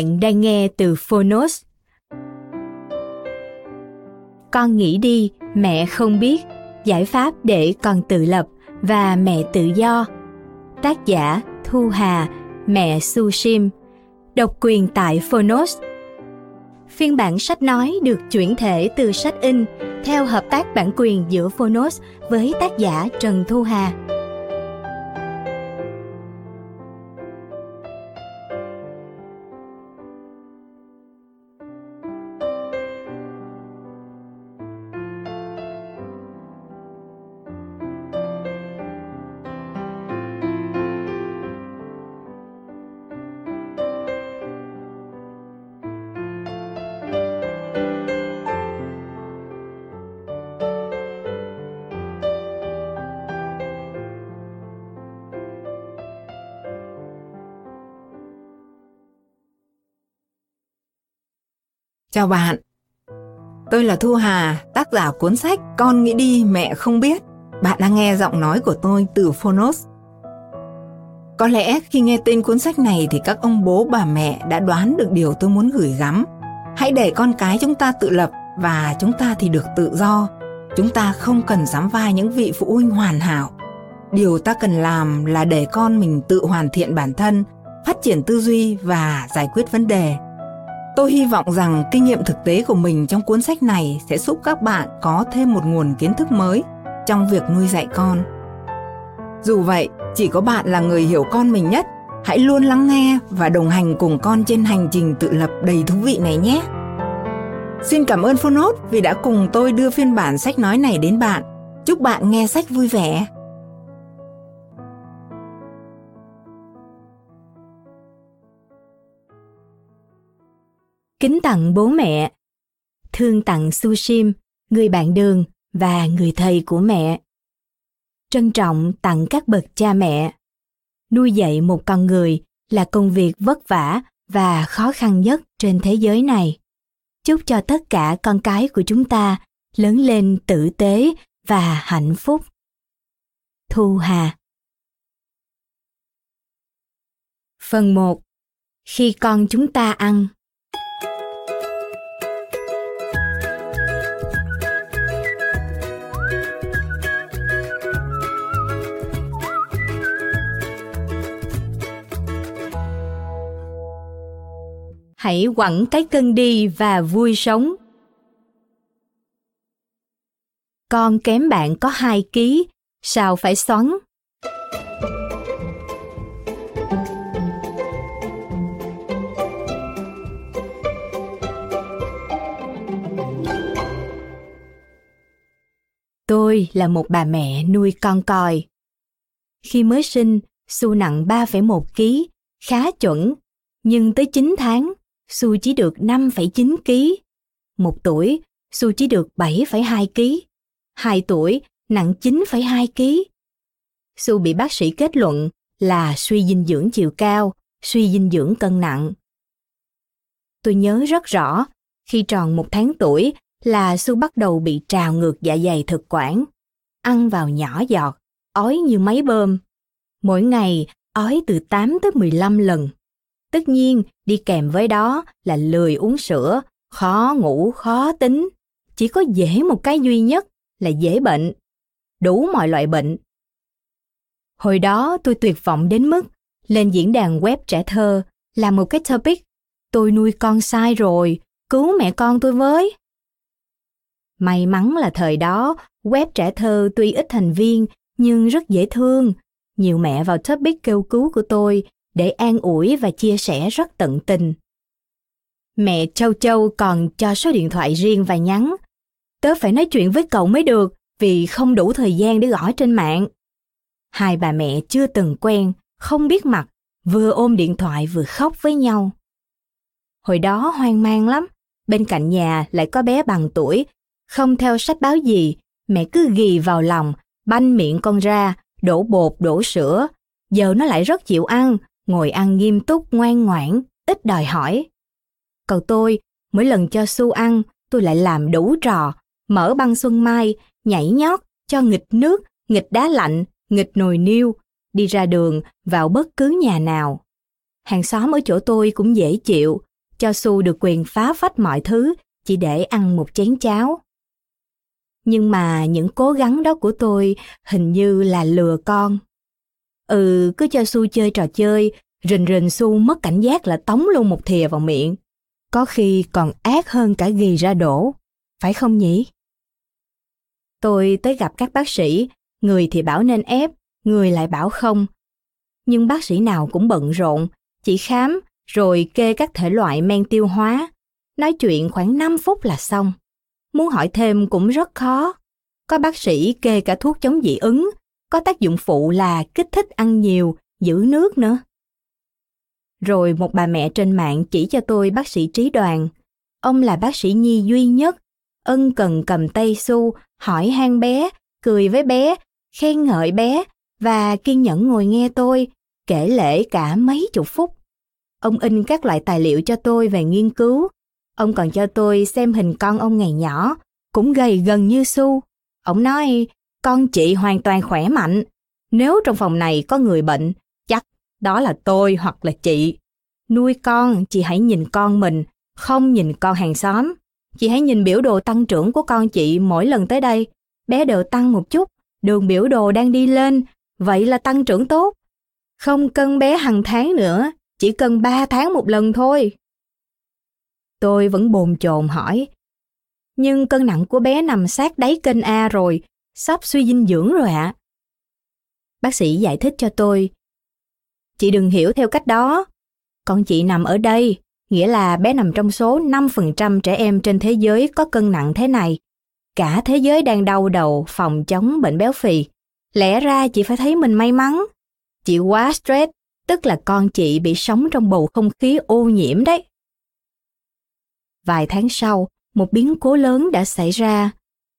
Bạn đang nghe từ Phonos. Con nghĩ đi, mẹ không biết, giải pháp để con tự lập và mẹ tự do. Tác giả Thu Hà, mẹ Su Sim, Độc quyền tại Phonos. Phiên bản sách nói được chuyển thể từ sách in theo hợp tác bản quyền giữa Phonos với tác giả Trần Thu Hà. Chào bạn, tôi là Thu Hà, tác giả cuốn sách Con nghĩ đi mẹ không biết. Bạn đang nghe giọng nói của tôi từ Phonos. Có lẽ khi nghe tên cuốn sách này thì các ông bố bà mẹ đã đoán được điều tôi muốn gửi gắm. Hãy để con cái chúng ta tự lập và chúng ta thì được tự do. Chúng ta không cần dám vai những vị phụ huynh hoàn hảo. Điều ta cần làm là để con mình tự hoàn thiện bản thân, phát triển tư duy và giải quyết vấn đề Tôi hy vọng rằng kinh nghiệm thực tế của mình trong cuốn sách này sẽ giúp các bạn có thêm một nguồn kiến thức mới trong việc nuôi dạy con. Dù vậy, chỉ có bạn là người hiểu con mình nhất. Hãy luôn lắng nghe và đồng hành cùng con trên hành trình tự lập đầy thú vị này nhé. Xin cảm ơn Phonot vì đã cùng tôi đưa phiên bản sách nói này đến bạn. Chúc bạn nghe sách vui vẻ. Kính tặng bố mẹ, thương tặng Sushim, người bạn đường và người thầy của mẹ. Trân trọng tặng các bậc cha mẹ. Nuôi dạy một con người là công việc vất vả và khó khăn nhất trên thế giới này. Chúc cho tất cả con cái của chúng ta lớn lên tử tế và hạnh phúc. Thu Hà Phần 1 Khi con chúng ta ăn hãy quẳng cái cân đi và vui sống con kém bạn có hai ký sao phải xoắn Tôi là một bà mẹ nuôi con còi. Khi mới sinh, Su nặng 3,1 kg, khá chuẩn, nhưng tới 9 tháng, Su chỉ được 5,9 kg. Một tuổi, Su chỉ được 7,2 kg. Hai tuổi, nặng 9,2 kg. Su bị bác sĩ kết luận là suy dinh dưỡng chiều cao, suy dinh dưỡng cân nặng. Tôi nhớ rất rõ, khi tròn một tháng tuổi là Su bắt đầu bị trào ngược dạ dày thực quản. Ăn vào nhỏ giọt, ói như máy bơm. Mỗi ngày ói từ 8 tới 15 lần. Tất nhiên, đi kèm với đó là lười uống sữa, khó ngủ, khó tính. Chỉ có dễ một cái duy nhất là dễ bệnh. đủ mọi loại bệnh. Hồi đó tôi tuyệt vọng đến mức lên diễn đàn web trẻ thơ làm một cái topic tôi nuôi con sai rồi, cứu mẹ con tôi với. May mắn là thời đó web trẻ thơ tuy ít thành viên nhưng rất dễ thương. Nhiều mẹ vào topic kêu cứu của tôi để an ủi và chia sẻ rất tận tình. Mẹ Châu Châu còn cho số điện thoại riêng và nhắn. Tớ phải nói chuyện với cậu mới được vì không đủ thời gian để gõ trên mạng. Hai bà mẹ chưa từng quen, không biết mặt, vừa ôm điện thoại vừa khóc với nhau. Hồi đó hoang mang lắm, bên cạnh nhà lại có bé bằng tuổi, không theo sách báo gì, mẹ cứ ghì vào lòng, banh miệng con ra, đổ bột, đổ sữa. Giờ nó lại rất chịu ăn, ngồi ăn nghiêm túc, ngoan ngoãn, ít đòi hỏi. Còn tôi, mỗi lần cho Su ăn, tôi lại làm đủ trò, mở băng xuân mai, nhảy nhót, cho nghịch nước, nghịch đá lạnh, nghịch nồi niêu, đi ra đường, vào bất cứ nhà nào. Hàng xóm ở chỗ tôi cũng dễ chịu, cho Su được quyền phá phách mọi thứ chỉ để ăn một chén cháo. Nhưng mà những cố gắng đó của tôi hình như là lừa con. Ừ, cứ cho Su chơi trò chơi, rình rình Su mất cảnh giác là tống luôn một thìa vào miệng. Có khi còn ác hơn cả ghi ra đổ, phải không nhỉ? Tôi tới gặp các bác sĩ, người thì bảo nên ép, người lại bảo không. Nhưng bác sĩ nào cũng bận rộn, chỉ khám rồi kê các thể loại men tiêu hóa. Nói chuyện khoảng 5 phút là xong. Muốn hỏi thêm cũng rất khó. Có bác sĩ kê cả thuốc chống dị ứng, có tác dụng phụ là kích thích ăn nhiều, giữ nước nữa. Rồi một bà mẹ trên mạng chỉ cho tôi bác sĩ trí đoàn. Ông là bác sĩ nhi duy nhất, ân cần cầm tay su, hỏi han bé, cười với bé, khen ngợi bé và kiên nhẫn ngồi nghe tôi, kể lễ cả mấy chục phút. Ông in các loại tài liệu cho tôi về nghiên cứu. Ông còn cho tôi xem hình con ông ngày nhỏ, cũng gầy gần như su. Ông nói, con chị hoàn toàn khỏe mạnh. Nếu trong phòng này có người bệnh, chắc đó là tôi hoặc là chị. Nuôi con, chị hãy nhìn con mình, không nhìn con hàng xóm. Chị hãy nhìn biểu đồ tăng trưởng của con chị mỗi lần tới đây. Bé đều tăng một chút, đường biểu đồ đang đi lên, vậy là tăng trưởng tốt. Không cân bé hàng tháng nữa, chỉ cần 3 tháng một lần thôi. Tôi vẫn bồn chồn hỏi. Nhưng cân nặng của bé nằm sát đáy kênh A rồi, sắp suy dinh dưỡng rồi ạ. À. Bác sĩ giải thích cho tôi. Chị đừng hiểu theo cách đó. Con chị nằm ở đây, nghĩa là bé nằm trong số 5% trẻ em trên thế giới có cân nặng thế này. Cả thế giới đang đau đầu phòng chống bệnh béo phì. Lẽ ra chị phải thấy mình may mắn. Chị quá stress, tức là con chị bị sống trong bầu không khí ô nhiễm đấy. Vài tháng sau, một biến cố lớn đã xảy ra.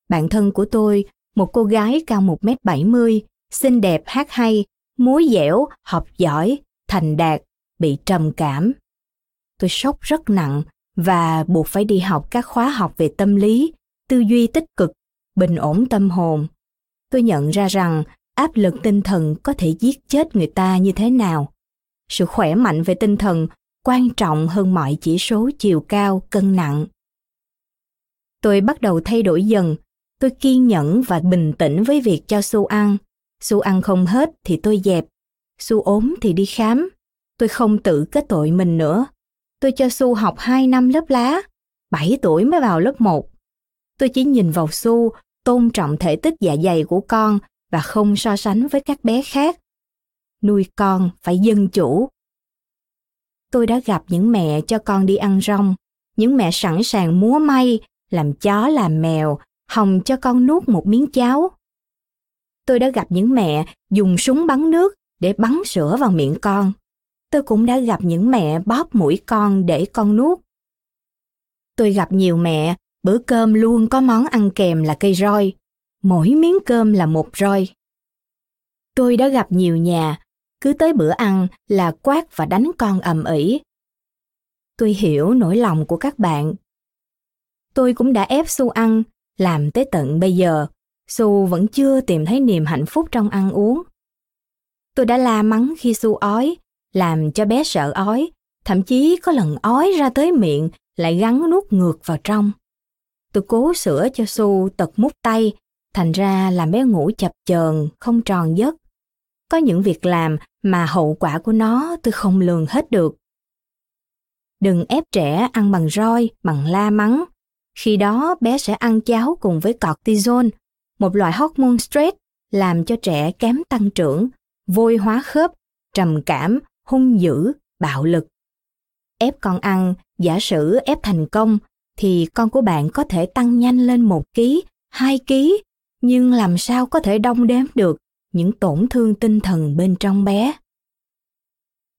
Bạn thân của tôi, một cô gái cao 1m70, xinh đẹp hát hay, múa dẻo, học giỏi, thành đạt, bị trầm cảm. Tôi sốc rất nặng và buộc phải đi học các khóa học về tâm lý, tư duy tích cực, bình ổn tâm hồn. Tôi nhận ra rằng áp lực tinh thần có thể giết chết người ta như thế nào sự khỏe mạnh về tinh thần quan trọng hơn mọi chỉ số chiều cao cân nặng tôi bắt đầu thay đổi dần tôi kiên nhẫn và bình tĩnh với việc cho su ăn. Su ăn không hết thì tôi dẹp. Su ốm thì đi khám. Tôi không tự kết tội mình nữa. Tôi cho su học 2 năm lớp lá. 7 tuổi mới vào lớp 1 tôi chỉ nhìn vào su, tôn trọng thể tích dạ dày của con và không so sánh với các bé khác. Nuôi con phải dân chủ. Tôi đã gặp những mẹ cho con đi ăn rong. Những mẹ sẵn sàng múa may, làm chó, làm mèo hòng cho con nuốt một miếng cháo. Tôi đã gặp những mẹ dùng súng bắn nước để bắn sữa vào miệng con. Tôi cũng đã gặp những mẹ bóp mũi con để con nuốt. Tôi gặp nhiều mẹ bữa cơm luôn có món ăn kèm là cây roi. Mỗi miếng cơm là một roi. Tôi đã gặp nhiều nhà cứ tới bữa ăn là quát và đánh con ầm ĩ. Tôi hiểu nỗi lòng của các bạn. Tôi cũng đã ép Su ăn, làm tới tận bây giờ, Su vẫn chưa tìm thấy niềm hạnh phúc trong ăn uống. Tôi đã la mắng khi Su ói, làm cho bé sợ ói, thậm chí có lần ói ra tới miệng lại gắn nuốt ngược vào trong. Tôi cố sửa cho Su tật mút tay, thành ra làm bé ngủ chập chờn, không tròn giấc. Có những việc làm mà hậu quả của nó tôi không lường hết được. Đừng ép trẻ ăn bằng roi, bằng la mắng. Khi đó bé sẽ ăn cháo cùng với cortisol, một loại hormone stress làm cho trẻ kém tăng trưởng, vôi hóa khớp, trầm cảm, hung dữ, bạo lực. Ép con ăn, giả sử ép thành công, thì con của bạn có thể tăng nhanh lên một ký, hai ký, nhưng làm sao có thể đong đếm được những tổn thương tinh thần bên trong bé.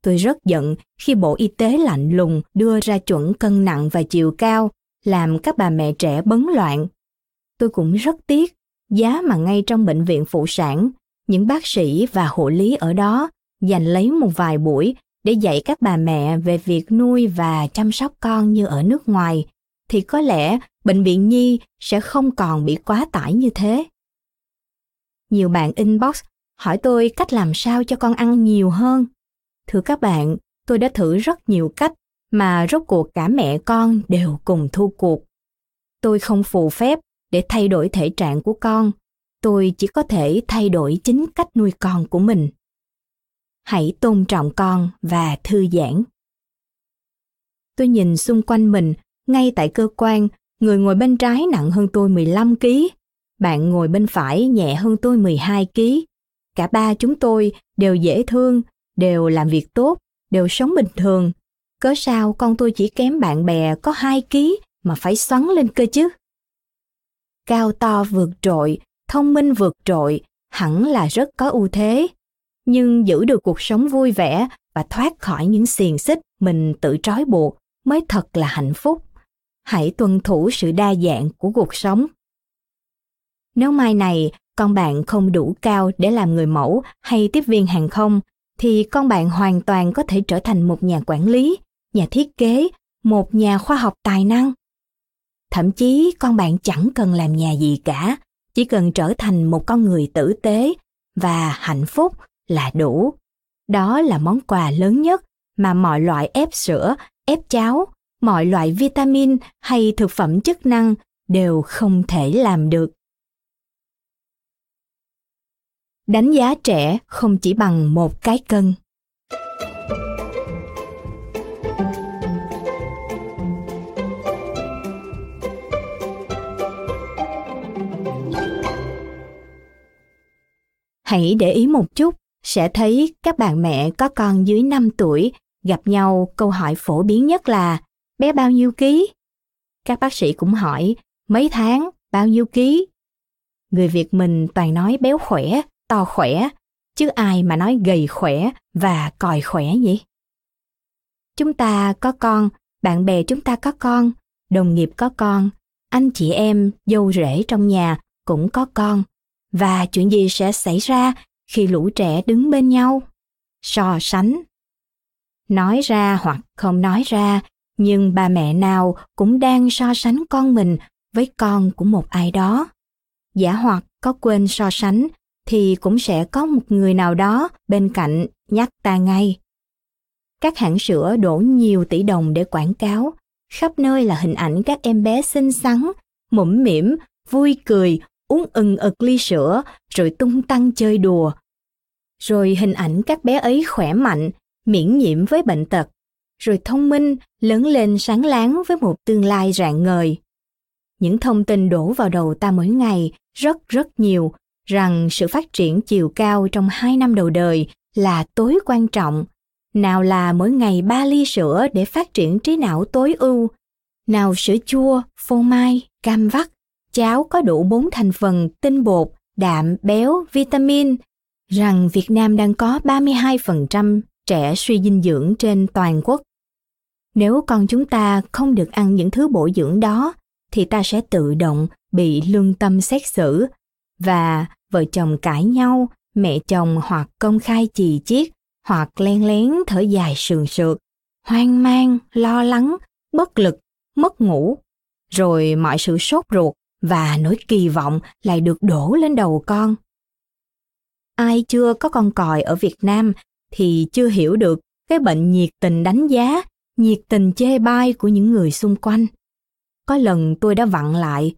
Tôi rất giận khi Bộ Y tế lạnh lùng đưa ra chuẩn cân nặng và chiều cao, làm các bà mẹ trẻ bấn loạn. Tôi cũng rất tiếc giá mà ngay trong bệnh viện phụ sản, những bác sĩ và hộ lý ở đó dành lấy một vài buổi để dạy các bà mẹ về việc nuôi và chăm sóc con như ở nước ngoài, thì có lẽ bệnh viện nhi sẽ không còn bị quá tải như thế. Nhiều bạn inbox hỏi tôi cách làm sao cho con ăn nhiều hơn. Thưa các bạn, tôi đã thử rất nhiều cách mà rốt cuộc cả mẹ con đều cùng thu cuộc. Tôi không phù phép để thay đổi thể trạng của con, tôi chỉ có thể thay đổi chính cách nuôi con của mình. Hãy tôn trọng con và thư giãn. Tôi nhìn xung quanh mình, ngay tại cơ quan, người ngồi bên trái nặng hơn tôi 15 kg, bạn ngồi bên phải nhẹ hơn tôi 12 kg. Cả ba chúng tôi đều dễ thương, đều làm việc tốt, đều sống bình thường. Cớ sao con tôi chỉ kém bạn bè có 2 ký mà phải xoắn lên cơ chứ? Cao to vượt trội, thông minh vượt trội, hẳn là rất có ưu thế. Nhưng giữ được cuộc sống vui vẻ và thoát khỏi những xiềng xích mình tự trói buộc mới thật là hạnh phúc. Hãy tuân thủ sự đa dạng của cuộc sống. Nếu mai này con bạn không đủ cao để làm người mẫu hay tiếp viên hàng không, thì con bạn hoàn toàn có thể trở thành một nhà quản lý, nhà thiết kế, một nhà khoa học tài năng. Thậm chí con bạn chẳng cần làm nhà gì cả, chỉ cần trở thành một con người tử tế và hạnh phúc là đủ. Đó là món quà lớn nhất mà mọi loại ép sữa, ép cháo, mọi loại vitamin hay thực phẩm chức năng đều không thể làm được. đánh giá trẻ không chỉ bằng một cái cân hãy để ý một chút sẽ thấy các bạn mẹ có con dưới 5 tuổi gặp nhau câu hỏi phổ biến nhất là bé bao nhiêu ký? Các bác sĩ cũng hỏi mấy tháng, bao nhiêu ký? Người Việt mình toàn nói béo khỏe, to khỏe, chứ ai mà nói gầy khỏe và còi khỏe nhỉ? Chúng ta có con, bạn bè chúng ta có con, đồng nghiệp có con, anh chị em, dâu rể trong nhà cũng có con. Và chuyện gì sẽ xảy ra khi lũ trẻ đứng bên nhau? So sánh. Nói ra hoặc không nói ra, nhưng bà mẹ nào cũng đang so sánh con mình với con của một ai đó. Giả hoặc có quên so sánh thì cũng sẽ có một người nào đó bên cạnh nhắc ta ngay. Các hãng sữa đổ nhiều tỷ đồng để quảng cáo, khắp nơi là hình ảnh các em bé xinh xắn, mũm mỉm, vui cười, uống ừng ực ly sữa, rồi tung tăng chơi đùa. Rồi hình ảnh các bé ấy khỏe mạnh, miễn nhiễm với bệnh tật, rồi thông minh, lớn lên sáng láng với một tương lai rạng ngời. Những thông tin đổ vào đầu ta mỗi ngày rất rất nhiều rằng sự phát triển chiều cao trong hai năm đầu đời là tối quan trọng. Nào là mỗi ngày ba ly sữa để phát triển trí não tối ưu, nào sữa chua, phô mai, cam vắt, cháo có đủ bốn thành phần tinh bột, đạm, béo, vitamin, rằng Việt Nam đang có 32% trẻ suy dinh dưỡng trên toàn quốc. Nếu con chúng ta không được ăn những thứ bổ dưỡng đó, thì ta sẽ tự động bị lương tâm xét xử và vợ chồng cãi nhau, mẹ chồng hoặc công khai chì chiết, hoặc len lén thở dài sườn sượt, hoang mang, lo lắng, bất lực, mất ngủ. Rồi mọi sự sốt ruột và nỗi kỳ vọng lại được đổ lên đầu con. Ai chưa có con còi ở Việt Nam thì chưa hiểu được cái bệnh nhiệt tình đánh giá, nhiệt tình chê bai của những người xung quanh. Có lần tôi đã vặn lại,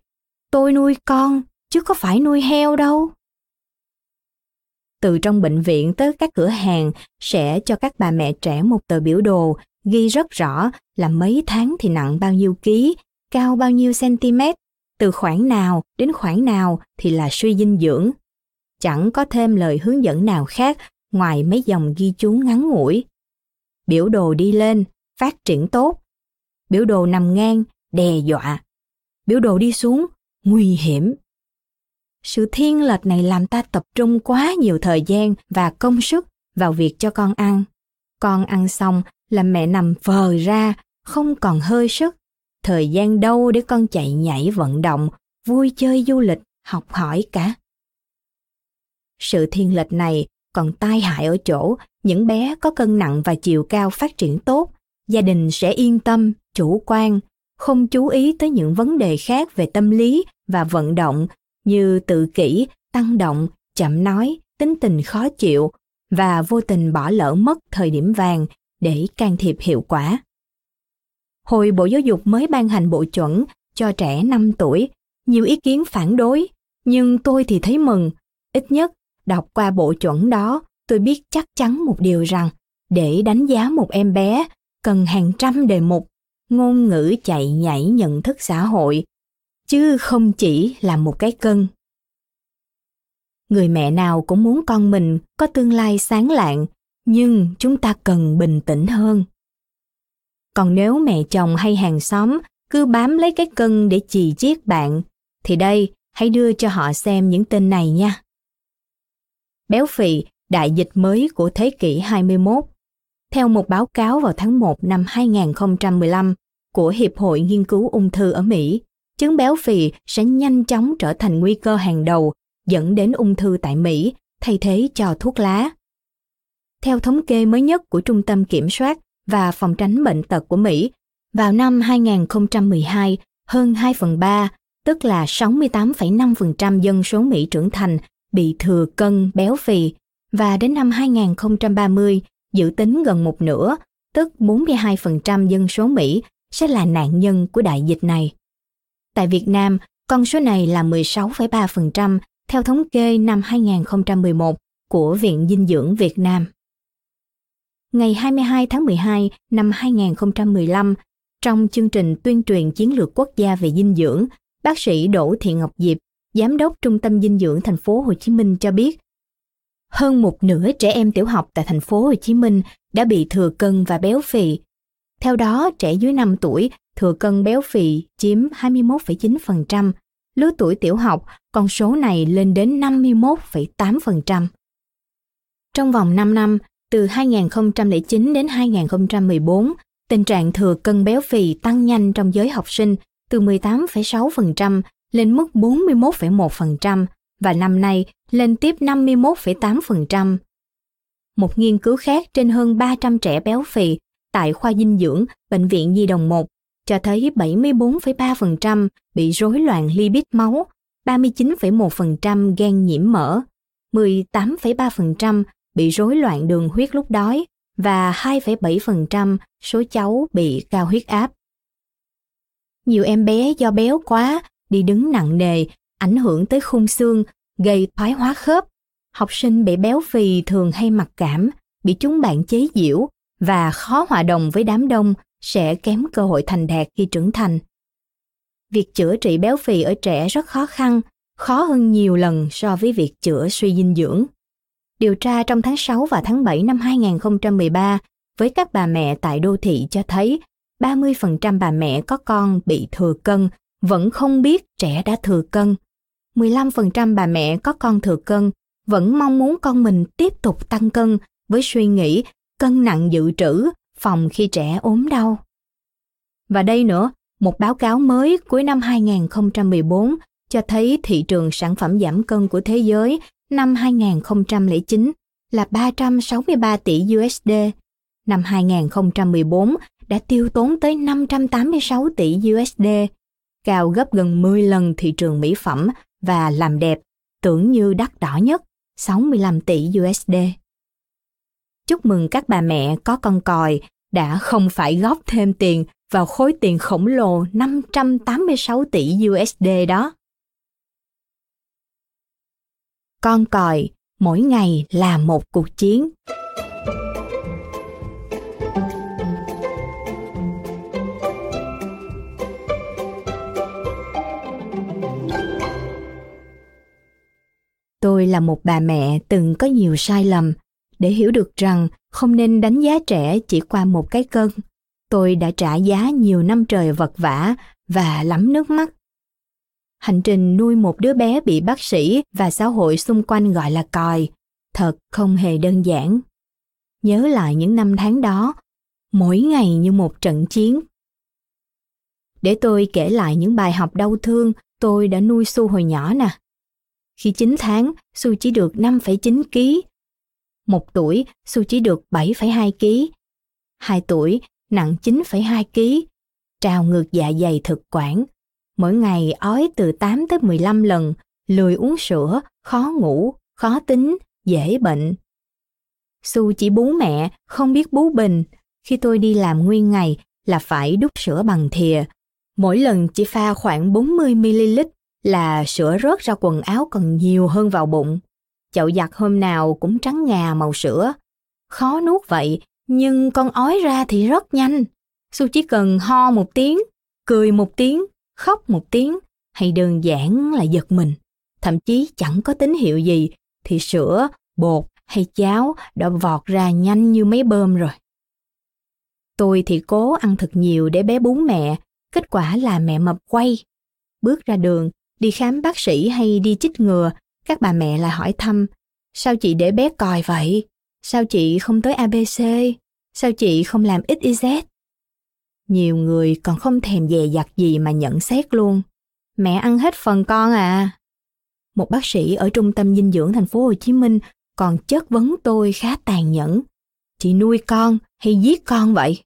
tôi nuôi con chứ có phải nuôi heo đâu. Từ trong bệnh viện tới các cửa hàng sẽ cho các bà mẹ trẻ một tờ biểu đồ ghi rất rõ là mấy tháng thì nặng bao nhiêu ký, cao bao nhiêu cm, từ khoảng nào đến khoảng nào thì là suy dinh dưỡng. Chẳng có thêm lời hướng dẫn nào khác ngoài mấy dòng ghi chú ngắn ngủi. Biểu đồ đi lên, phát triển tốt. Biểu đồ nằm ngang, đe dọa. Biểu đồ đi xuống, nguy hiểm. Sự thiên lệch này làm ta tập trung quá nhiều thời gian và công sức vào việc cho con ăn. Con ăn xong là mẹ nằm vờ ra, không còn hơi sức. Thời gian đâu để con chạy nhảy vận động, vui chơi du lịch, học hỏi cả. Sự thiên lệch này còn tai hại ở chỗ những bé có cân nặng và chiều cao phát triển tốt, gia đình sẽ yên tâm, chủ quan, không chú ý tới những vấn đề khác về tâm lý và vận động như tự kỷ, tăng động, chậm nói, tính tình khó chịu và vô tình bỏ lỡ mất thời điểm vàng để can thiệp hiệu quả. Hồi Bộ Giáo dục mới ban hành bộ chuẩn cho trẻ 5 tuổi, nhiều ý kiến phản đối, nhưng tôi thì thấy mừng. Ít nhất, đọc qua bộ chuẩn đó, tôi biết chắc chắn một điều rằng để đánh giá một em bé cần hàng trăm đề mục, ngôn ngữ chạy nhảy nhận thức xã hội, chứ không chỉ là một cái cân. Người mẹ nào cũng muốn con mình có tương lai sáng lạng, nhưng chúng ta cần bình tĩnh hơn. Còn nếu mẹ chồng hay hàng xóm cứ bám lấy cái cân để chì chiết bạn, thì đây, hãy đưa cho họ xem những tên này nha. Béo phì, đại dịch mới của thế kỷ 21. Theo một báo cáo vào tháng 1 năm 2015 của Hiệp hội Nghiên cứu ung thư ở Mỹ, chứng béo phì sẽ nhanh chóng trở thành nguy cơ hàng đầu dẫn đến ung thư tại Mỹ, thay thế cho thuốc lá. Theo thống kê mới nhất của Trung tâm Kiểm soát và Phòng tránh bệnh tật của Mỹ, vào năm 2012, hơn 2 phần 3, tức là 68,5% dân số Mỹ trưởng thành bị thừa cân béo phì và đến năm 2030 dự tính gần một nửa, tức 42% dân số Mỹ sẽ là nạn nhân của đại dịch này. Tại Việt Nam, con số này là 16,3% theo thống kê năm 2011 của Viện Dinh dưỡng Việt Nam. Ngày 22 tháng 12 năm 2015, trong chương trình tuyên truyền chiến lược quốc gia về dinh dưỡng, bác sĩ Đỗ Thị Ngọc Diệp, giám đốc Trung tâm dinh dưỡng thành phố Hồ Chí Minh cho biết, hơn một nửa trẻ em tiểu học tại thành phố Hồ Chí Minh đã bị thừa cân và béo phì. Theo đó, trẻ dưới 5 tuổi thừa cân béo phì chiếm 21,9%, lứa tuổi tiểu học con số này lên đến 51,8%. Trong vòng 5 năm, từ 2009 đến 2014, tình trạng thừa cân béo phì tăng nhanh trong giới học sinh từ 18,6% lên mức 41,1% và năm nay lên tiếp 51,8%. Một nghiên cứu khác trên hơn 300 trẻ béo phì tại khoa dinh dưỡng Bệnh viện Nhi Đồng 1 cho thấy 74,3% bị rối loạn lipid máu, 39,1% gan nhiễm mỡ, 18,3% bị rối loạn đường huyết lúc đói và 2,7% số cháu bị cao huyết áp. Nhiều em bé do béo quá, đi đứng nặng nề, ảnh hưởng tới khung xương, gây thoái hóa khớp. Học sinh bị béo phì thường hay mặc cảm, bị chúng bạn chế giễu và khó hòa đồng với đám đông sẽ kém cơ hội thành đạt khi trưởng thành. Việc chữa trị béo phì ở trẻ rất khó khăn, khó hơn nhiều lần so với việc chữa suy dinh dưỡng. Điều tra trong tháng 6 và tháng 7 năm 2013 với các bà mẹ tại đô thị cho thấy 30% bà mẹ có con bị thừa cân vẫn không biết trẻ đã thừa cân. 15% bà mẹ có con thừa cân vẫn mong muốn con mình tiếp tục tăng cân với suy nghĩ cân nặng dự trữ phòng khi trẻ ốm đau. Và đây nữa, một báo cáo mới cuối năm 2014 cho thấy thị trường sản phẩm giảm cân của thế giới năm 2009 là 363 tỷ USD. Năm 2014 đã tiêu tốn tới 586 tỷ USD, cao gấp gần 10 lần thị trường mỹ phẩm và làm đẹp, tưởng như đắt đỏ nhất, 65 tỷ USD. Chúc mừng các bà mẹ có con còi đã không phải góp thêm tiền vào khối tiền khổng lồ 586 tỷ USD đó con còi, mỗi ngày là một cuộc chiến. Tôi là một bà mẹ từng có nhiều sai lầm. Để hiểu được rằng không nên đánh giá trẻ chỉ qua một cái cân, tôi đã trả giá nhiều năm trời vật vả và lắm nước mắt. Hành trình nuôi một đứa bé bị bác sĩ và xã hội xung quanh gọi là còi, thật không hề đơn giản. Nhớ lại những năm tháng đó, mỗi ngày như một trận chiến. Để tôi kể lại những bài học đau thương tôi đã nuôi Su hồi nhỏ nè. Khi 9 tháng, Su chỉ được 5,9 kg. Một tuổi, Su chỉ được 7,2 kg. Hai tuổi, nặng 9,2 kg. Trào ngược dạ dày thực quản. Mỗi ngày ói từ 8 tới 15 lần, lười uống sữa, khó ngủ, khó tính, dễ bệnh. Su chỉ bú mẹ, không biết bú bình. Khi tôi đi làm nguyên ngày là phải đút sữa bằng thìa. Mỗi lần chỉ pha khoảng 40ml là sữa rớt ra quần áo còn nhiều hơn vào bụng. Chậu giặt hôm nào cũng trắng ngà màu sữa. Khó nuốt vậy, nhưng con ói ra thì rất nhanh. Su chỉ cần ho một tiếng, cười một tiếng, khóc một tiếng, hay đơn giản là giật mình. Thậm chí chẳng có tín hiệu gì, thì sữa, bột hay cháo đã vọt ra nhanh như mấy bơm rồi. Tôi thì cố ăn thật nhiều để bé bú mẹ, kết quả là mẹ mập quay. Bước ra đường, đi khám bác sĩ hay đi chích ngừa, các bà mẹ lại hỏi thăm, sao chị để bé còi vậy? Sao chị không tới ABC? Sao chị không làm XYZ? Nhiều người còn không thèm dè dặt gì mà nhận xét luôn. Mẹ ăn hết phần con à. Một bác sĩ ở trung tâm dinh dưỡng thành phố Hồ Chí Minh còn chất vấn tôi khá tàn nhẫn. Chị nuôi con hay giết con vậy?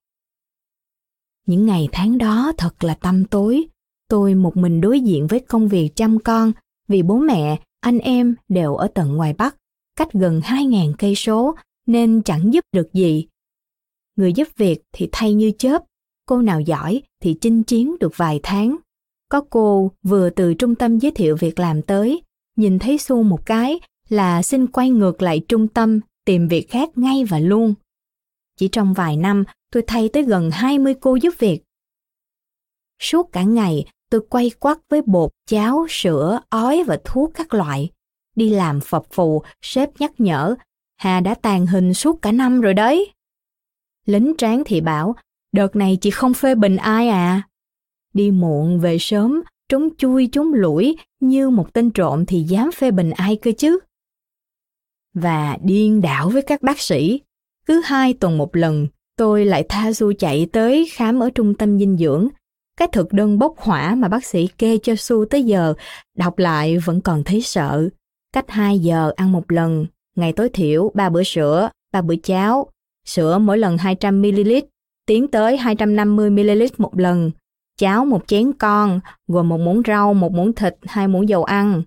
Những ngày tháng đó thật là tâm tối, Tôi một mình đối diện với công việc chăm con vì bố mẹ, anh em đều ở tận ngoài Bắc, cách gần 2.000 cây số nên chẳng giúp được gì. Người giúp việc thì thay như chớp, cô nào giỏi thì chinh chiến được vài tháng. Có cô vừa từ trung tâm giới thiệu việc làm tới, nhìn thấy xu một cái là xin quay ngược lại trung tâm tìm việc khác ngay và luôn. Chỉ trong vài năm, tôi thay tới gần 20 cô giúp việc. Suốt cả ngày, tôi quay quắt với bột, cháo, sữa, ói và thuốc các loại. Đi làm phập phù, sếp nhắc nhở, Hà đã tàn hình suốt cả năm rồi đấy. Lính tráng thì bảo, đợt này chị không phê bình ai à. Đi muộn về sớm, trốn chui trốn lủi như một tên trộm thì dám phê bình ai cơ chứ. Và điên đảo với các bác sĩ. Cứ hai tuần một lần, tôi lại tha du chạy tới khám ở trung tâm dinh dưỡng cái thực đơn bốc hỏa mà bác sĩ kê cho Su tới giờ, đọc lại vẫn còn thấy sợ. Cách 2 giờ ăn một lần, ngày tối thiểu 3 bữa sữa, 3 bữa cháo, sữa mỗi lần 200ml, tiến tới 250ml một lần, cháo một chén con, gồm một muỗng rau, một muỗng thịt, hai muỗng dầu ăn.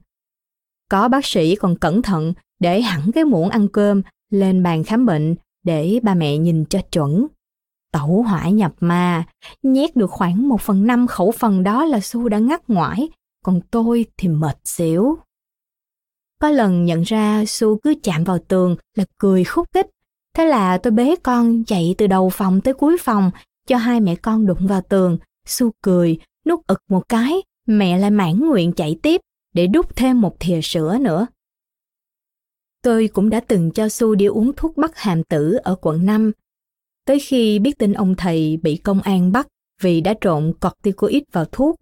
Có bác sĩ còn cẩn thận để hẳn cái muỗng ăn cơm lên bàn khám bệnh để ba mẹ nhìn cho chuẩn. Tẩu hỏa nhập ma, nhét được khoảng một phần năm khẩu phần đó là Su đã ngắt ngoải, còn tôi thì mệt xỉu. Có lần nhận ra Su cứ chạm vào tường là cười khúc khích. Thế là tôi bế con chạy từ đầu phòng tới cuối phòng, cho hai mẹ con đụng vào tường. Su cười, nút ực một cái, mẹ lại mãn nguyện chạy tiếp để đút thêm một thìa sữa nữa. Tôi cũng đã từng cho Su đi uống thuốc bắt hàm tử ở quận 5 tới khi biết tin ông thầy bị công an bắt vì đã trộn corticoid vào thuốc.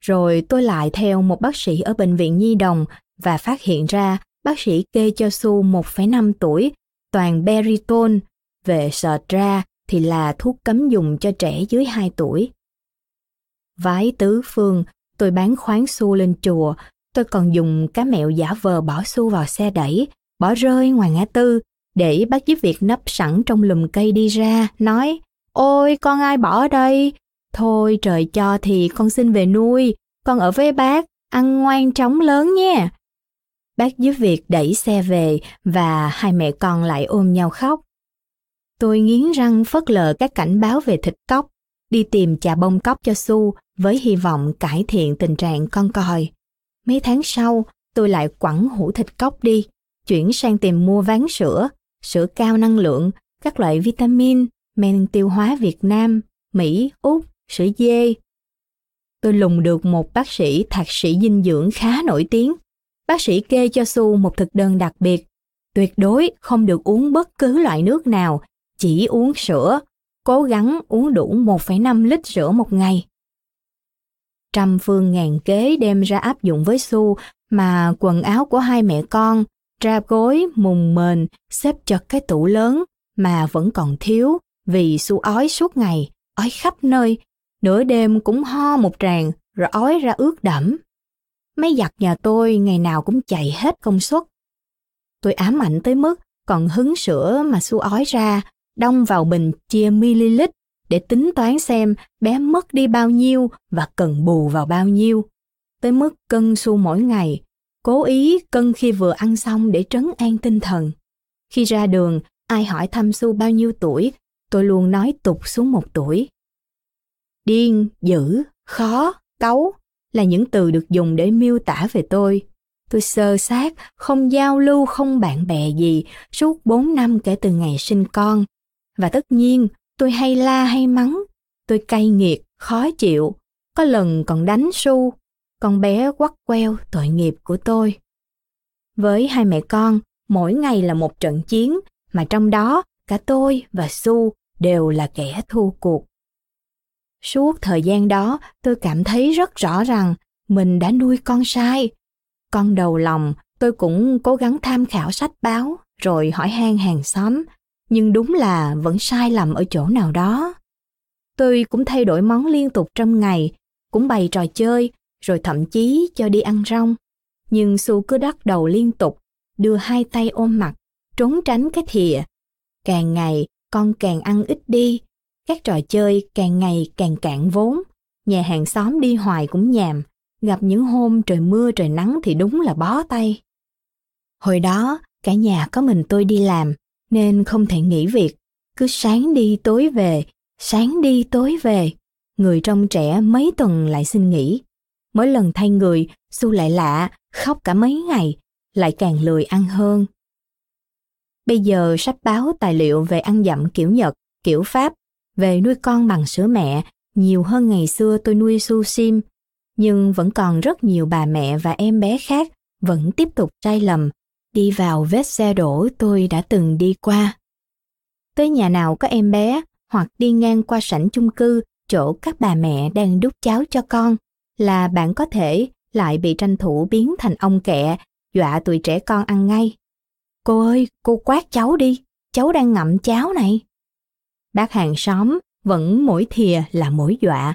Rồi tôi lại theo một bác sĩ ở bệnh viện Nhi Đồng và phát hiện ra bác sĩ kê cho Su 1,5 tuổi toàn Beriton về sờ ra thì là thuốc cấm dùng cho trẻ dưới 2 tuổi. Vái tứ phương, tôi bán khoáng xu lên chùa, tôi còn dùng cá mẹo giả vờ bỏ xu vào xe đẩy, bỏ rơi ngoài ngã tư để bác giúp việc nấp sẵn trong lùm cây đi ra, nói Ôi, con ai bỏ ở đây? Thôi trời cho thì con xin về nuôi, con ở với bác, ăn ngoan trống lớn nha. Bác giúp việc đẩy xe về và hai mẹ con lại ôm nhau khóc. Tôi nghiến răng phớt lờ các cảnh báo về thịt cóc, đi tìm trà bông cóc cho Su với hy vọng cải thiện tình trạng con còi. Mấy tháng sau, tôi lại quẳng hũ thịt cóc đi, chuyển sang tìm mua ván sữa, sữa cao năng lượng, các loại vitamin, men tiêu hóa Việt Nam, Mỹ, Úc, sữa dê. Tôi lùng được một bác sĩ thạc sĩ dinh dưỡng khá nổi tiếng. Bác sĩ kê cho Su một thực đơn đặc biệt. Tuyệt đối không được uống bất cứ loại nước nào, chỉ uống sữa. Cố gắng uống đủ 1,5 lít sữa một ngày. Trăm phương ngàn kế đem ra áp dụng với Su mà quần áo của hai mẹ con, ra gối, mùng mền, xếp chật cái tủ lớn mà vẫn còn thiếu vì Su ói suốt ngày, ói khắp nơi, nửa đêm cũng ho một tràng rồi ói ra ướt đẫm máy giặt nhà tôi ngày nào cũng chạy hết công suất. Tôi ám ảnh tới mức còn hứng sữa mà Su ói ra, đông vào bình chia ml để tính toán xem bé mất đi bao nhiêu và cần bù vào bao nhiêu. Tới mức cân Su mỗi ngày, cố ý cân khi vừa ăn xong để trấn an tinh thần. Khi ra đường, ai hỏi thăm Su bao nhiêu tuổi, tôi luôn nói tục xuống một tuổi. Điên, dữ, khó, cấu là những từ được dùng để miêu tả về tôi. Tôi sơ sát, không giao lưu, không bạn bè gì suốt 4 năm kể từ ngày sinh con. Và tất nhiên, tôi hay la hay mắng. Tôi cay nghiệt, khó chịu. Có lần còn đánh su. Con bé quắt queo tội nghiệp của tôi. Với hai mẹ con, mỗi ngày là một trận chiến, mà trong đó cả tôi và Su đều là kẻ thua cuộc. Suốt thời gian đó, tôi cảm thấy rất rõ rằng mình đã nuôi con sai. Con đầu lòng, tôi cũng cố gắng tham khảo sách báo, rồi hỏi han hàng xóm, nhưng đúng là vẫn sai lầm ở chỗ nào đó. Tôi cũng thay đổi món liên tục trong ngày, cũng bày trò chơi, rồi thậm chí cho đi ăn rong. Nhưng Su cứ đắc đầu liên tục, đưa hai tay ôm mặt, trốn tránh cái thìa. Càng ngày, con càng ăn ít đi, các trò chơi càng ngày càng cạn vốn, nhà hàng xóm đi hoài cũng nhàm, gặp những hôm trời mưa trời nắng thì đúng là bó tay. Hồi đó, cả nhà có mình tôi đi làm, nên không thể nghỉ việc, cứ sáng đi tối về, sáng đi tối về. Người trong trẻ mấy tuần lại xin nghỉ. Mỗi lần thay người, Su lại lạ, khóc cả mấy ngày, lại càng lười ăn hơn. Bây giờ sách báo tài liệu về ăn dặm kiểu Nhật, kiểu Pháp về nuôi con bằng sữa mẹ nhiều hơn ngày xưa tôi nuôi su sim, nhưng vẫn còn rất nhiều bà mẹ và em bé khác vẫn tiếp tục sai lầm, đi vào vết xe đổ tôi đã từng đi qua. Tới nhà nào có em bé hoặc đi ngang qua sảnh chung cư chỗ các bà mẹ đang đút cháo cho con là bạn có thể lại bị tranh thủ biến thành ông kẹ, dọa tụi trẻ con ăn ngay. Cô ơi, cô quát cháu đi, cháu đang ngậm cháo này. Bác hàng xóm vẫn mỗi thìa là mỗi dọa.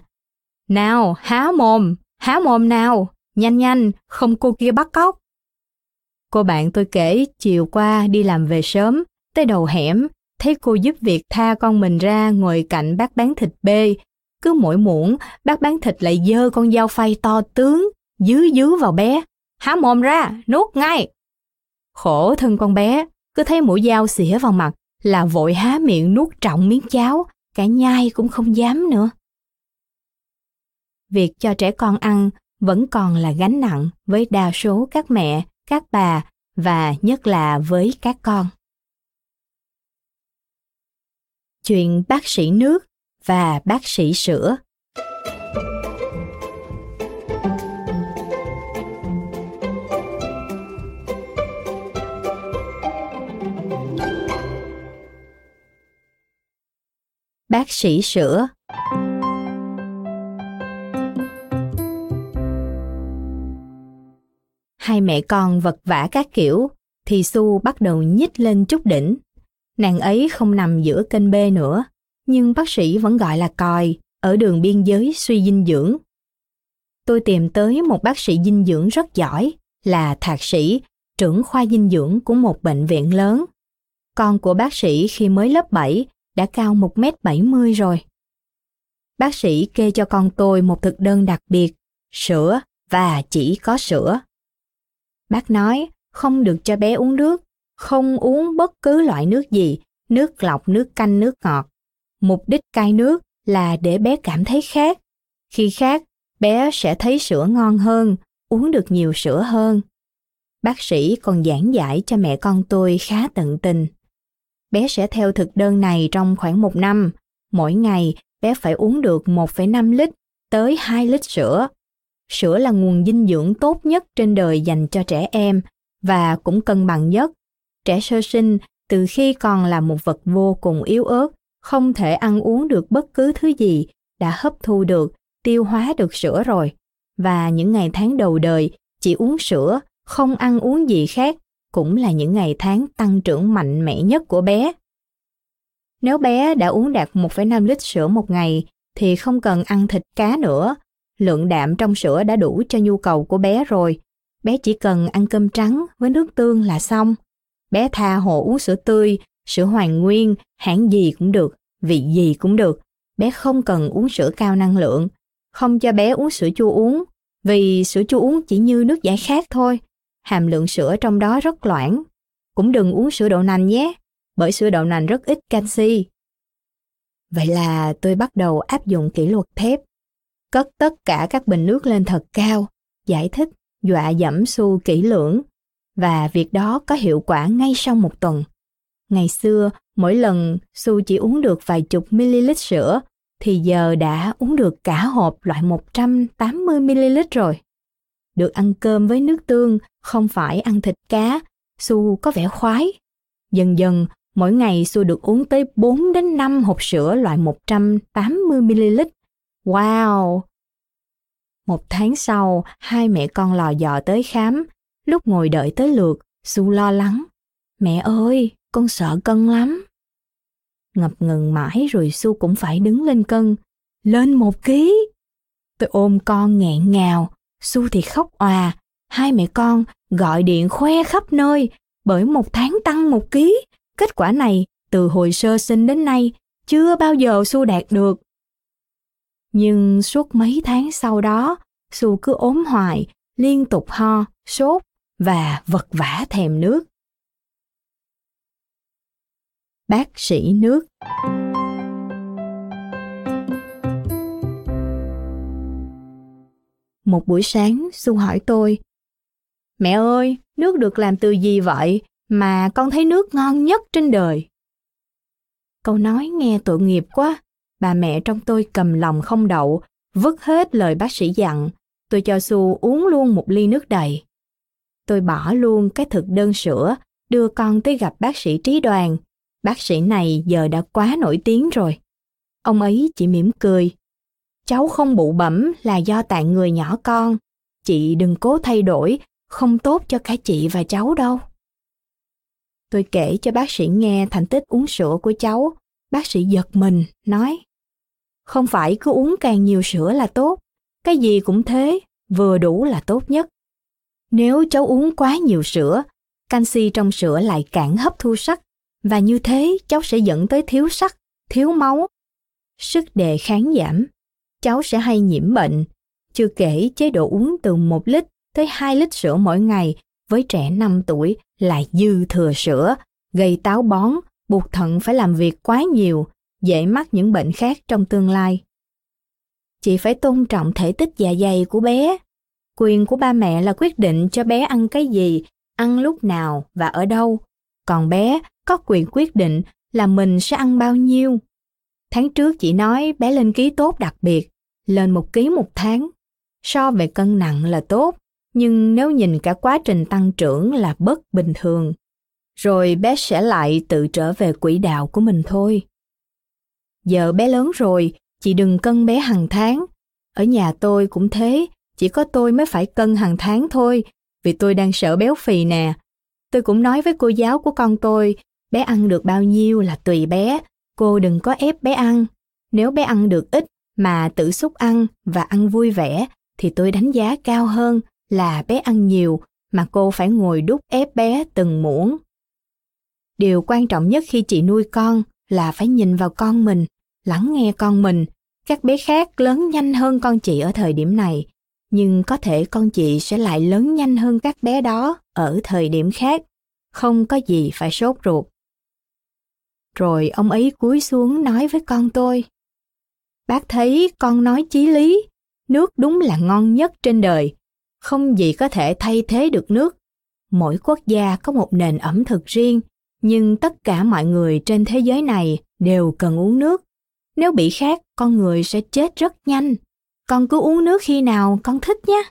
Nào, há mồm, há mồm nào, nhanh nhanh, không cô kia bắt cóc. Cô bạn tôi kể chiều qua đi làm về sớm, tới đầu hẻm, thấy cô giúp việc tha con mình ra ngồi cạnh bác bán thịt bê. Cứ mỗi muỗng, bác bán thịt lại dơ con dao phay to tướng, dứ dứ vào bé. Há mồm ra, nuốt ngay. Khổ thân con bé, cứ thấy mũi dao xỉa vào mặt, là vội há miệng nuốt trọng miếng cháo, cả nhai cũng không dám nữa. Việc cho trẻ con ăn vẫn còn là gánh nặng với đa số các mẹ, các bà và nhất là với các con. Chuyện bác sĩ nước và bác sĩ sữa bác sĩ sữa. Hai mẹ con vật vã các kiểu, thì su bắt đầu nhích lên chút đỉnh. Nàng ấy không nằm giữa kênh b nữa, nhưng bác sĩ vẫn gọi là còi, ở đường biên giới suy dinh dưỡng. Tôi tìm tới một bác sĩ dinh dưỡng rất giỏi, là thạc sĩ, trưởng khoa dinh dưỡng của một bệnh viện lớn. Con của bác sĩ khi mới lớp 7 đã cao 1m70 rồi. Bác sĩ kê cho con tôi một thực đơn đặc biệt, sữa và chỉ có sữa. Bác nói không được cho bé uống nước, không uống bất cứ loại nước gì, nước lọc, nước canh, nước ngọt. Mục đích cai nước là để bé cảm thấy khát. Khi khát, bé sẽ thấy sữa ngon hơn, uống được nhiều sữa hơn. Bác sĩ còn giảng giải cho mẹ con tôi khá tận tình. Bé sẽ theo thực đơn này trong khoảng một năm. Mỗi ngày, bé phải uống được 1,5 lít tới 2 lít sữa. Sữa là nguồn dinh dưỡng tốt nhất trên đời dành cho trẻ em và cũng cân bằng nhất. Trẻ sơ sinh từ khi còn là một vật vô cùng yếu ớt, không thể ăn uống được bất cứ thứ gì, đã hấp thu được, tiêu hóa được sữa rồi. Và những ngày tháng đầu đời chỉ uống sữa, không ăn uống gì khác, cũng là những ngày tháng tăng trưởng mạnh mẽ nhất của bé. Nếu bé đã uống đạt 1,5 lít sữa một ngày thì không cần ăn thịt cá nữa. Lượng đạm trong sữa đã đủ cho nhu cầu của bé rồi. Bé chỉ cần ăn cơm trắng với nước tương là xong. Bé tha hồ uống sữa tươi, sữa hoàn nguyên, hãng gì cũng được, vị gì cũng được. Bé không cần uống sữa cao năng lượng. Không cho bé uống sữa chua uống, vì sữa chua uống chỉ như nước giải khát thôi. Hàm lượng sữa trong đó rất loãng. Cũng đừng uống sữa đậu nành nhé, bởi sữa đậu nành rất ít canxi. Vậy là tôi bắt đầu áp dụng kỷ luật thép, cất tất cả các bình nước lên thật cao, giải thích, dọa dẫm su kỹ lưỡng, và việc đó có hiệu quả ngay sau một tuần. Ngày xưa, mỗi lần Su chỉ uống được vài chục ml sữa, thì giờ đã uống được cả hộp loại 180 ml rồi. Được ăn cơm với nước tương, không phải ăn thịt cá, Su có vẻ khoái. Dần dần, mỗi ngày Su được uống tới 4 đến 5 hộp sữa loại 180 ml. Wow! Một tháng sau, hai mẹ con lò dò tới khám. Lúc ngồi đợi tới lượt, Su lo lắng. Mẹ ơi, con sợ cân lắm. Ngập ngừng mãi rồi Su cũng phải đứng lên cân. Lên một ký. Tôi ôm con nghẹn ngào, Su thì khóc òa. Hai mẹ con gọi điện khoe khắp nơi bởi một tháng tăng một ký. Kết quả này từ hồi sơ sinh đến nay chưa bao giờ Su đạt được. Nhưng suốt mấy tháng sau đó, Su cứ ốm hoài, liên tục ho, sốt và vật vã thèm nước. Bác sĩ nước Một buổi sáng, Su hỏi tôi, Mẹ ơi, nước được làm từ gì vậy mà con thấy nước ngon nhất trên đời? Câu nói nghe tội nghiệp quá, bà mẹ trong tôi cầm lòng không đậu, vứt hết lời bác sĩ dặn, tôi cho Su uống luôn một ly nước đầy. Tôi bỏ luôn cái thực đơn sữa, đưa con tới gặp bác sĩ trí đoàn. Bác sĩ này giờ đã quá nổi tiếng rồi. Ông ấy chỉ mỉm cười. Cháu không bụ bẩm là do tạng người nhỏ con. Chị đừng cố thay đổi, không tốt cho cả chị và cháu đâu. Tôi kể cho bác sĩ nghe thành tích uống sữa của cháu. Bác sĩ giật mình, nói Không phải cứ uống càng nhiều sữa là tốt, cái gì cũng thế, vừa đủ là tốt nhất. Nếu cháu uống quá nhiều sữa, canxi trong sữa lại cản hấp thu sắt, và như thế cháu sẽ dẫn tới thiếu sắt, thiếu máu. Sức đề kháng giảm, cháu sẽ hay nhiễm bệnh, chưa kể chế độ uống từ 1 lít tới 2 lít sữa mỗi ngày với trẻ 5 tuổi là dư thừa sữa, gây táo bón, buộc thận phải làm việc quá nhiều, dễ mắc những bệnh khác trong tương lai. Chị phải tôn trọng thể tích dạ dày của bé. Quyền của ba mẹ là quyết định cho bé ăn cái gì, ăn lúc nào và ở đâu. Còn bé có quyền quyết định là mình sẽ ăn bao nhiêu. Tháng trước chị nói bé lên ký tốt đặc biệt, lên một ký một tháng. So về cân nặng là tốt, nhưng nếu nhìn cả quá trình tăng trưởng là bất bình thường. Rồi bé sẽ lại tự trở về quỹ đạo của mình thôi. Giờ bé lớn rồi, chị đừng cân bé hàng tháng. Ở nhà tôi cũng thế, chỉ có tôi mới phải cân hàng tháng thôi, vì tôi đang sợ béo phì nè. Tôi cũng nói với cô giáo của con tôi, bé ăn được bao nhiêu là tùy bé, cô đừng có ép bé ăn. Nếu bé ăn được ít mà tự xúc ăn và ăn vui vẻ thì tôi đánh giá cao hơn là bé ăn nhiều mà cô phải ngồi đút ép bé từng muỗng. Điều quan trọng nhất khi chị nuôi con là phải nhìn vào con mình, lắng nghe con mình. Các bé khác lớn nhanh hơn con chị ở thời điểm này, nhưng có thể con chị sẽ lại lớn nhanh hơn các bé đó ở thời điểm khác. Không có gì phải sốt ruột. Rồi ông ấy cúi xuống nói với con tôi. Bác thấy con nói chí lý, nước đúng là ngon nhất trên đời. Không gì có thể thay thế được nước. mỗi quốc gia có một nền ẩm thực riêng nhưng tất cả mọi người trên thế giới này đều cần uống nước. Nếu bị khát con người sẽ chết rất nhanh. Con cứ uống nước khi nào con thích nhé.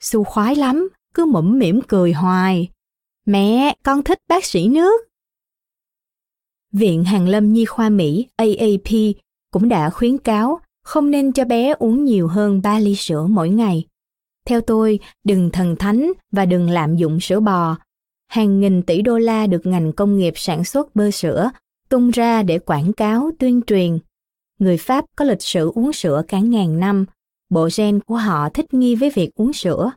Su khoái lắm cứ mũm mỉm cười hoài. Mẹ con thích bác sĩ nước. Viện Hàn Lâm Nhi khoa Mỹ AAP cũng đã khuyến cáo không nên cho bé uống nhiều hơn 3 ly sữa mỗi ngày. Theo tôi, đừng thần thánh và đừng lạm dụng sữa bò. Hàng nghìn tỷ đô la được ngành công nghiệp sản xuất bơ sữa tung ra để quảng cáo, tuyên truyền. Người Pháp có lịch sử uống sữa cả ngàn năm, bộ gen của họ thích nghi với việc uống sữa.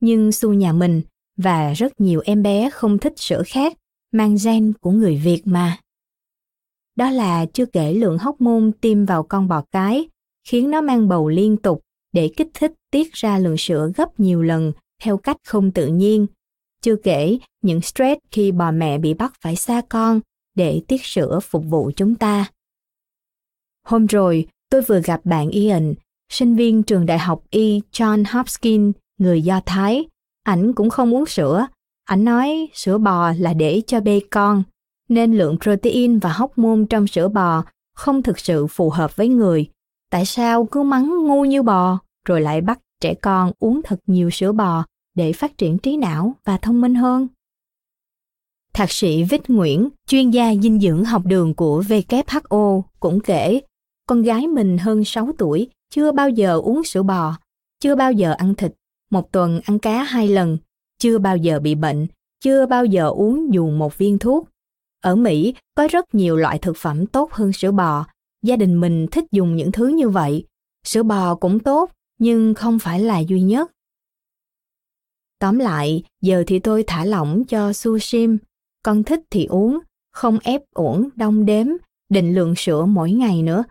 Nhưng xu nhà mình và rất nhiều em bé không thích sữa khác, mang gen của người Việt mà. Đó là chưa kể lượng hóc môn tiêm vào con bò cái, khiến nó mang bầu liên tục để kích thích tiết ra lượng sữa gấp nhiều lần theo cách không tự nhiên. Chưa kể những stress khi bò mẹ bị bắt phải xa con để tiết sữa phục vụ chúng ta. Hôm rồi, tôi vừa gặp bạn Ian, sinh viên trường đại học Y John Hopkins, người Do Thái. Ảnh cũng không uống sữa. Ảnh nói sữa bò là để cho bê con, nên lượng protein và hóc môn trong sữa bò không thực sự phù hợp với người. Tại sao cứ mắng ngu như bò, rồi lại bắt trẻ con uống thật nhiều sữa bò để phát triển trí não và thông minh hơn? Thạc sĩ Vích Nguyễn, chuyên gia dinh dưỡng học đường của WHO, cũng kể, con gái mình hơn 6 tuổi, chưa bao giờ uống sữa bò, chưa bao giờ ăn thịt, một tuần ăn cá hai lần, chưa bao giờ bị bệnh, chưa bao giờ uống dù một viên thuốc. Ở Mỹ có rất nhiều loại thực phẩm tốt hơn sữa bò, gia đình mình thích dùng những thứ như vậy. Sữa bò cũng tốt, nhưng không phải là duy nhất. Tóm lại, giờ thì tôi thả lỏng cho sushim, con thích thì uống, không ép uổng đong đếm, định lượng sữa mỗi ngày nữa.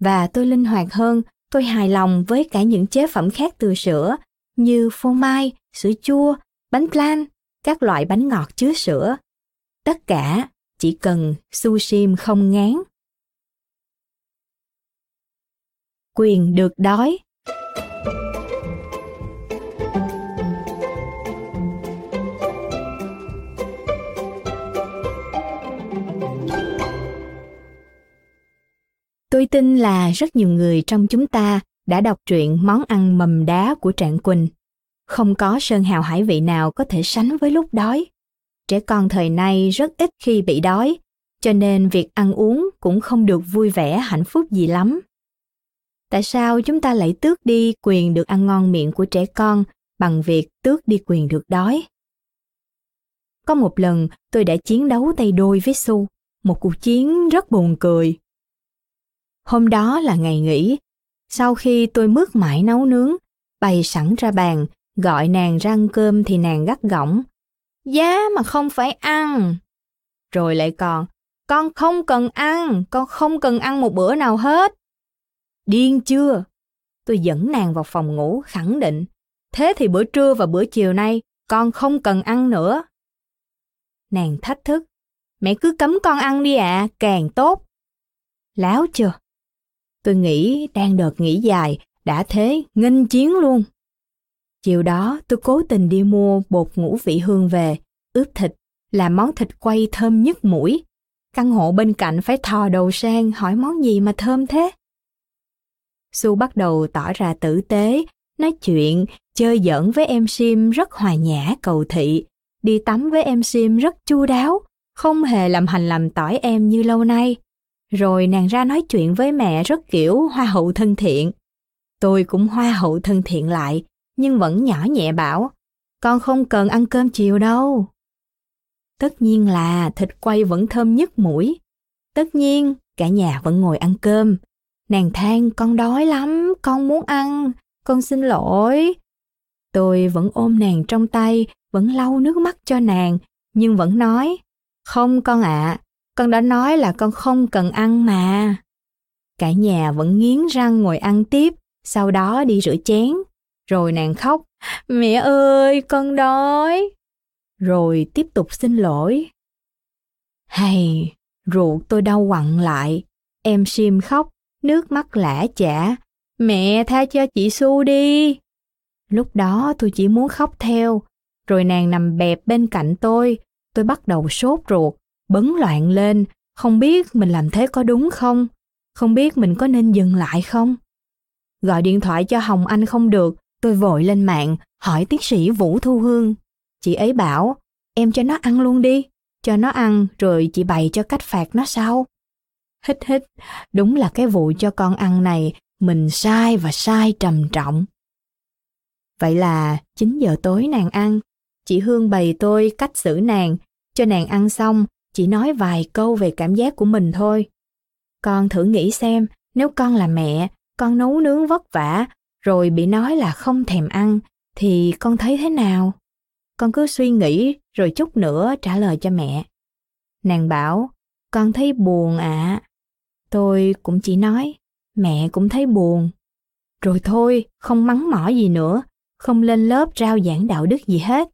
Và tôi linh hoạt hơn, tôi hài lòng với cả những chế phẩm khác từ sữa như phô mai, sữa chua, bánh plan, các loại bánh ngọt chứa sữa. Tất cả, chỉ cần sushim không ngán. Quyền được đói Tôi tin là rất nhiều người trong chúng ta đã đọc truyện Món ăn mầm đá của Trạng Quỳnh. Không có sơn hào hải vị nào có thể sánh với lúc đói. Trẻ con thời nay rất ít khi bị đói, cho nên việc ăn uống cũng không được vui vẻ hạnh phúc gì lắm. Tại sao chúng ta lại tước đi quyền được ăn ngon miệng của trẻ con bằng việc tước đi quyền được đói? Có một lần tôi đã chiến đấu tay đôi với Su, một cuộc chiến rất buồn cười. Hôm đó là ngày nghỉ. Sau khi tôi mướt mãi nấu nướng, bày sẵn ra bàn, gọi nàng ra ăn cơm thì nàng gắt gỏng. Giá mà không phải ăn. Rồi lại còn, con không cần ăn, con không cần ăn một bữa nào hết. Điên chưa? Tôi dẫn nàng vào phòng ngủ khẳng định. Thế thì bữa trưa và bữa chiều nay con không cần ăn nữa. Nàng thách thức. Mẹ cứ cấm con ăn đi ạ, à, càng tốt. Láo chưa? Tôi nghĩ đang đợt nghỉ dài, đã thế nghênh chiến luôn. Chiều đó tôi cố tình đi mua bột ngũ vị hương về, ướp thịt, làm món thịt quay thơm nhất mũi. Căn hộ bên cạnh phải thò đầu sang hỏi món gì mà thơm thế. Su bắt đầu tỏ ra tử tế, nói chuyện, chơi giỡn với em Sim rất hòa nhã cầu thị, đi tắm với em Sim rất chu đáo, không hề làm hành làm tỏi em như lâu nay. Rồi nàng ra nói chuyện với mẹ rất kiểu hoa hậu thân thiện. Tôi cũng hoa hậu thân thiện lại, nhưng vẫn nhỏ nhẹ bảo, con không cần ăn cơm chiều đâu. Tất nhiên là thịt quay vẫn thơm nhất mũi. Tất nhiên, cả nhà vẫn ngồi ăn cơm. Nàng than con đói lắm, con muốn ăn, con xin lỗi. Tôi vẫn ôm nàng trong tay, vẫn lau nước mắt cho nàng, nhưng vẫn nói, không con ạ, à, con đã nói là con không cần ăn mà. Cả nhà vẫn nghiến răng ngồi ăn tiếp, sau đó đi rửa chén. Rồi nàng khóc, mẹ ơi, con đói. Rồi tiếp tục xin lỗi. Hay, ruột tôi đau quặn lại. Em Sim khóc, nước mắt lã chả. Mẹ tha cho chị Su đi. Lúc đó tôi chỉ muốn khóc theo. rồi nàng nằm bẹp bên cạnh tôi. Tôi bắt đầu sốt ruột, bấn loạn lên, không biết mình làm thế có đúng không? Không biết mình có nên dừng lại không? Gọi điện thoại cho Hồng Anh không được, tôi vội lên mạng hỏi tiến sĩ Vũ Thu Hương. Chị ấy bảo, em cho nó ăn luôn đi, cho nó ăn rồi chị bày cho cách phạt nó sau. Hít hít, đúng là cái vụ cho con ăn này mình sai và sai trầm trọng. Vậy là 9 giờ tối nàng ăn, chị Hương bày tôi cách xử nàng, cho nàng ăn xong, chỉ nói vài câu về cảm giác của mình thôi. Con thử nghĩ xem, nếu con là mẹ, con nấu nướng vất vả, rồi bị nói là không thèm ăn, thì con thấy thế nào? Con cứ suy nghĩ rồi chút nữa trả lời cho mẹ. Nàng bảo, con thấy buồn ạ. À. Tôi cũng chỉ nói, mẹ cũng thấy buồn. Rồi thôi, không mắng mỏ gì nữa, không lên lớp rao giảng đạo đức gì hết.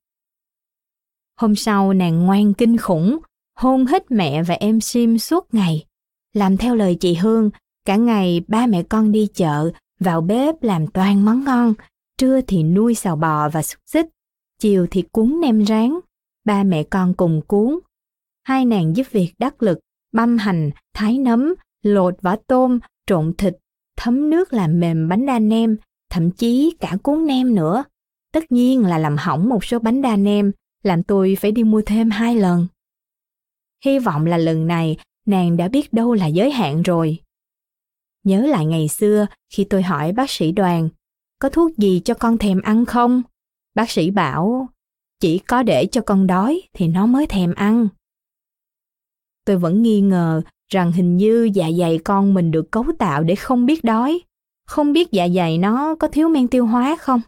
Hôm sau nàng ngoan kinh khủng, hôn hết mẹ và em Sim suốt ngày. Làm theo lời chị Hương, cả ngày ba mẹ con đi chợ, vào bếp làm toàn món ngon, trưa thì nuôi xào bò và xúc xích, chiều thì cuốn nem rán, ba mẹ con cùng cuốn. Hai nàng giúp việc đắc lực, băm hành, thái nấm, lột vỏ tôm, trộn thịt, thấm nước làm mềm bánh đa nem, thậm chí cả cuốn nem nữa. Tất nhiên là làm hỏng một số bánh đa nem, làm tôi phải đi mua thêm hai lần. Hy vọng là lần này nàng đã biết đâu là giới hạn rồi. Nhớ lại ngày xưa khi tôi hỏi bác sĩ đoàn, có thuốc gì cho con thèm ăn không? Bác sĩ bảo, chỉ có để cho con đói thì nó mới thèm ăn. Tôi vẫn nghi ngờ rằng hình như dạ dày con mình được cấu tạo để không biết đói. Không biết dạ dày nó có thiếu men tiêu hóa không?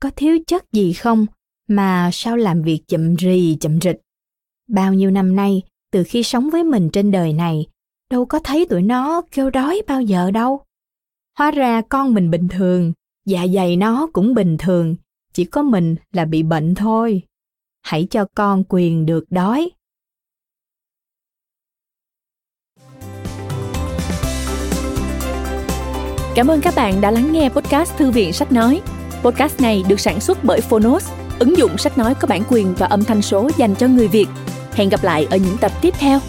Có thiếu chất gì không? Mà sao làm việc chậm rì chậm rịch? Bao nhiêu năm nay, từ khi sống với mình trên đời này, đâu có thấy tụi nó kêu đói bao giờ đâu. Hóa ra con mình bình thường, dạ dày nó cũng bình thường, chỉ có mình là bị bệnh thôi. Hãy cho con quyền được đói. Cảm ơn các bạn đã lắng nghe podcast Thư viện Sách Nói. Podcast này được sản xuất bởi Phonos, ứng dụng sách nói có bản quyền và âm thanh số dành cho người Việt. Hẹn gặp lại ở những tập tiếp theo.